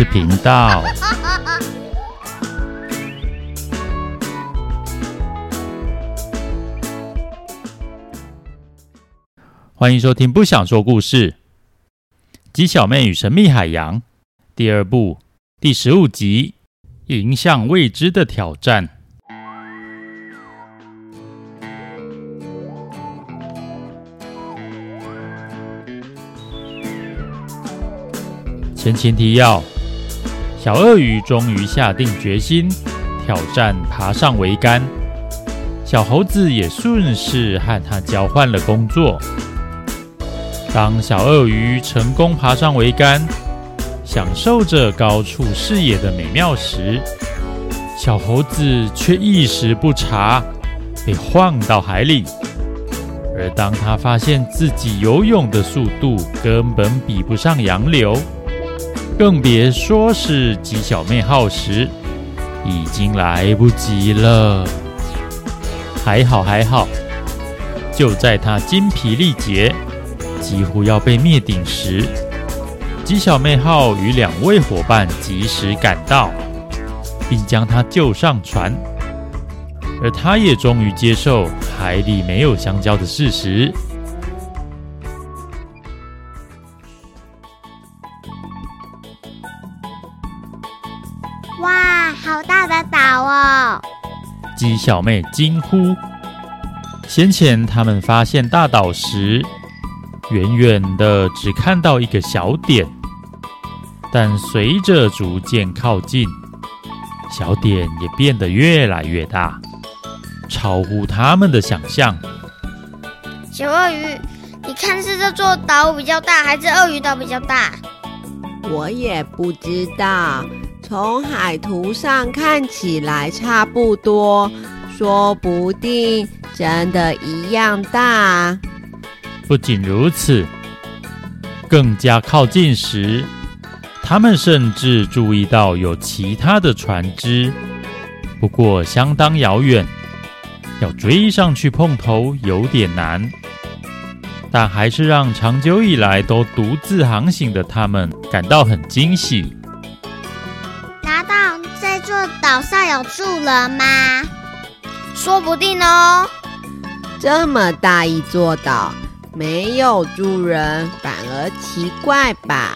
事频道。欢迎收听《不想说故事》，鸡小妹与神秘海洋第二部第十五集：迎向未知的挑战。前情提要：小鳄鱼终于下定决心挑战爬上桅杆，小猴子也顺势和他交换了工作。当小鳄鱼成功爬上桅杆，享受着高处视野的美妙时，小猴子却一时不察，被晃到海里。而当他发现自己游泳的速度根本比不上洋流，更别说是鸡小妹号时，已经来不及了。还好还好，就在他精疲力竭、几乎要被灭顶时，鸡小妹号与两位伙伴及时赶到，并将他救上船，而他也终于接受海里没有香蕉的事实。哇，好大的岛哦！鸡小妹惊呼。先前他们发现大岛时，远远的只看到一个小点，但随着逐渐靠近，小点也变得越来越大，超乎他们的想象。小鳄鱼，你看是这座岛比较大，还是鳄鱼岛比较大？我也不知道。从海图上看起来差不多，说不定真的一样大。不仅如此，更加靠近时，他们甚至注意到有其他的船只，不过相当遥远，要追上去碰头有点难。但还是让长久以来都独自航行的他们感到很惊喜。岛上有住人吗？说不定哦。这么大一座岛，没有住人，反而奇怪吧？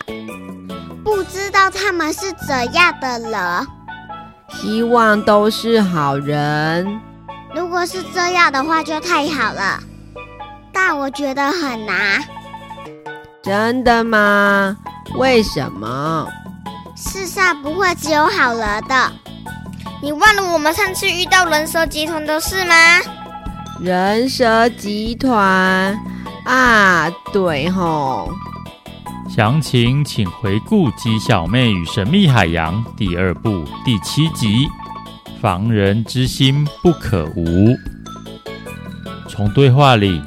不知道他们是怎样的人。希望都是好人。如果是这样的话，就太好了。但我觉得很难。真的吗？为什么？世上不会只有好人的。你忘了我们上次遇到人蛇集团的事吗？人蛇集团啊，对吼。详情请回顾《鸡小妹与神秘海洋》第二部第七集《防人之心不可无》。从对话里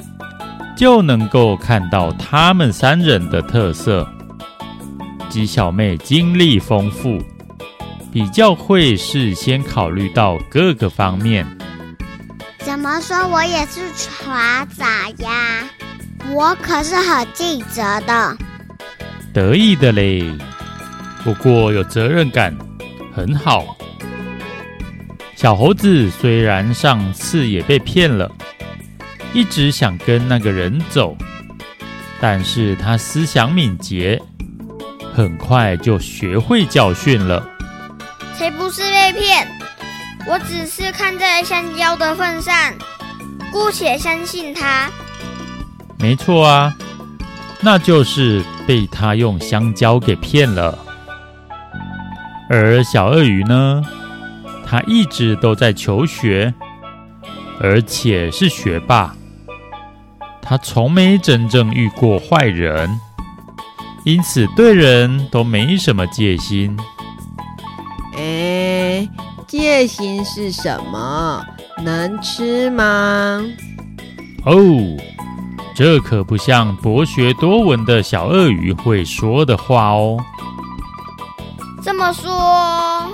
就能够看到他们三人的特色。鸡小妹经历丰富。比较会事先考虑到各个方面。怎么说我也是船长呀？我可是很尽责的。得意的嘞。不过有责任感，很好。小猴子虽然上次也被骗了，一直想跟那个人走，但是他思想敏捷，很快就学会教训了。谁不是被骗？我只是看在香蕉的份上，姑且相信他。没错啊，那就是被他用香蕉给骗了。而小鳄鱼呢？他一直都在求学，而且是学霸。他从没真正遇过坏人，因此对人都没什么戒心。哎，戒心是什么？能吃吗？哦，这可不像博学多闻的小鳄鱼会说的话哦。这么说，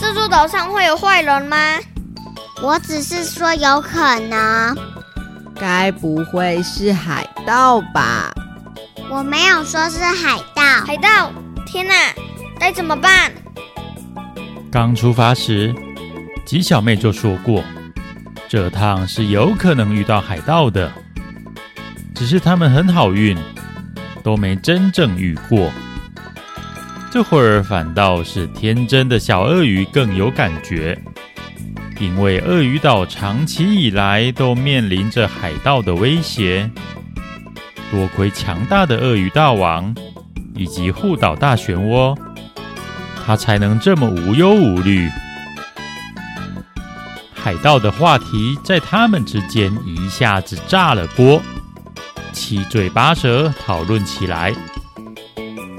这座岛上会有坏人吗？我只是说有可能。该不会是海盗吧？我没有说是海盗。海盗？天哪！该怎么办？刚出发时，吉小妹就说过，这趟是有可能遇到海盗的，只是他们很好运，都没真正遇过。这会儿反倒是天真的小鳄鱼更有感觉，因为鳄鱼岛长期以来都面临着海盗的威胁，多亏强大的鳄鱼大王以及护岛大漩涡，他才能这么无忧无虑。海盗的话题在他们之间一下子炸了锅，七嘴八舌讨论起来。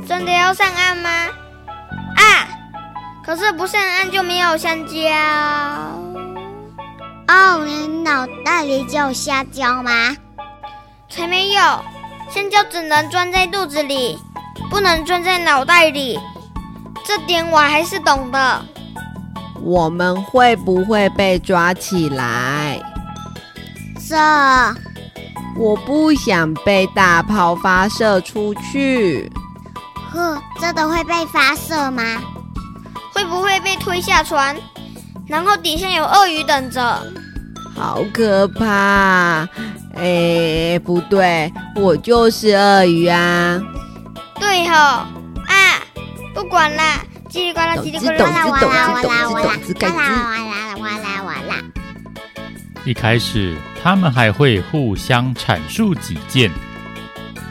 真的要上岸吗？啊！可是不上岸就没有香蕉。哦，你脑袋里只有香蕉吗？才没有，香蕉只能装在肚子里，不能装在脑袋里。这点我还是懂的。我们会不会被抓起来？这，我不想被大炮发射出去。呵，真的会被发射吗？会不会被推下船，然后底下有鳄鱼等着？好可怕！哎，不对，我就是鳄鱼啊！对吼、不管啦，叽里呱啦，叽里呱啦，啦，哇啦哇啦哇啦哇啦哇啦哇啦。一开始，他们还会互相阐述己见，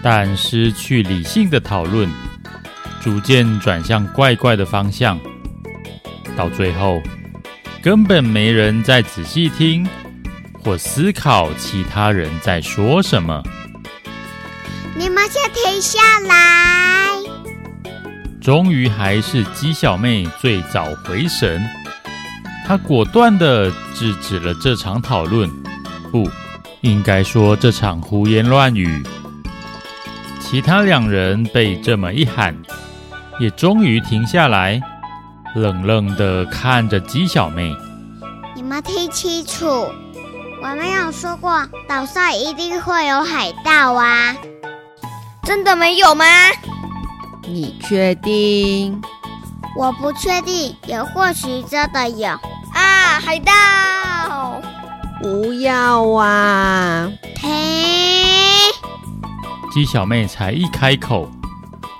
但失去理性的讨论。逐渐转向怪怪的方向，到最后根本没人再仔细听或思考其他人在说什么。你们先停下来！终于还是鸡小妹最早回神，她果断地制止了这场讨论，不应该说这场胡言乱语。其他两人被这么一喊。也终于停下来，冷冷地看着鸡小妹。你们听清楚，我没有说过岛上一定会有海盗啊！真的没有吗？你确定？我不确定，也或许真的有啊！海盗！不要啊！停！鸡小妹才一开口。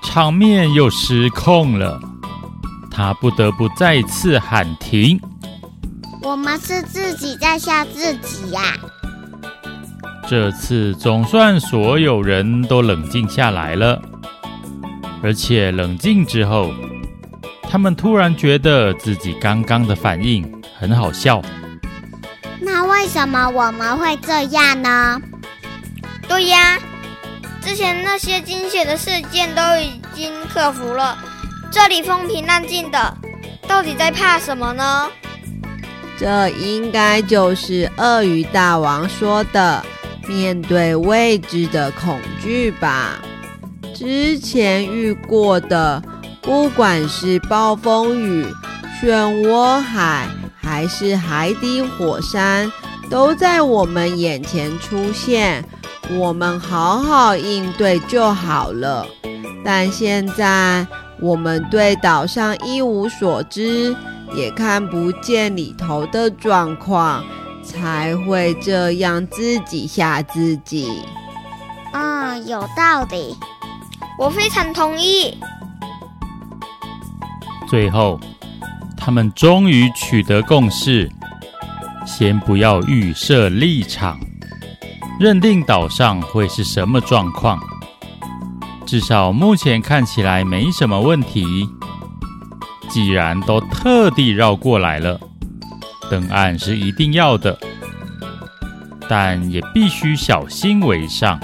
场面又失控了，她不得不再次喊停。我们是自己在吓自己呀、啊。这次总算所有人都冷静下来了，而且冷静之后，他们突然觉得自己刚刚的反应很好笑。那为什么我们会这样呢？对呀。之前那些惊险的事件都已经克服了，这里风平浪静的，到底在怕什么呢？这应该就是鳄鱼大王说的面对未知的恐惧吧。之前遇过的，不管是暴风雨、漩涡海，还是海底火山，都在我们眼前出现。我们好好应对就好了，但现在我们对岛上一无所知，也看不见里头的状况，才会这样自己吓自己。嗯，有道理，我非常同意。最后，他们终于取得共识，先不要预设立场。认定岛上会是什么状况？至少目前看起来没什么问题。既然都特地绕过来了，登岸是一定要的，但也必须小心为上。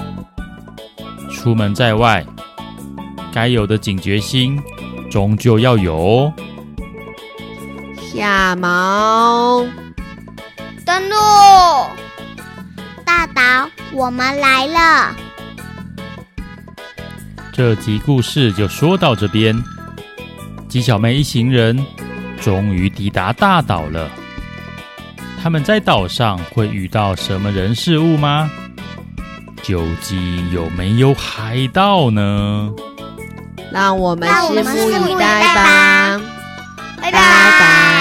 出门在外，该有的警觉心终究要有哦。下毛，登陆。大岛，我们来了。这集故事就说到这边。鸡小妹一行人终于抵达大岛了。他们在岛上会遇到什么人事物吗？究竟有没有海盗呢？让我们拭目以待吧拜拜。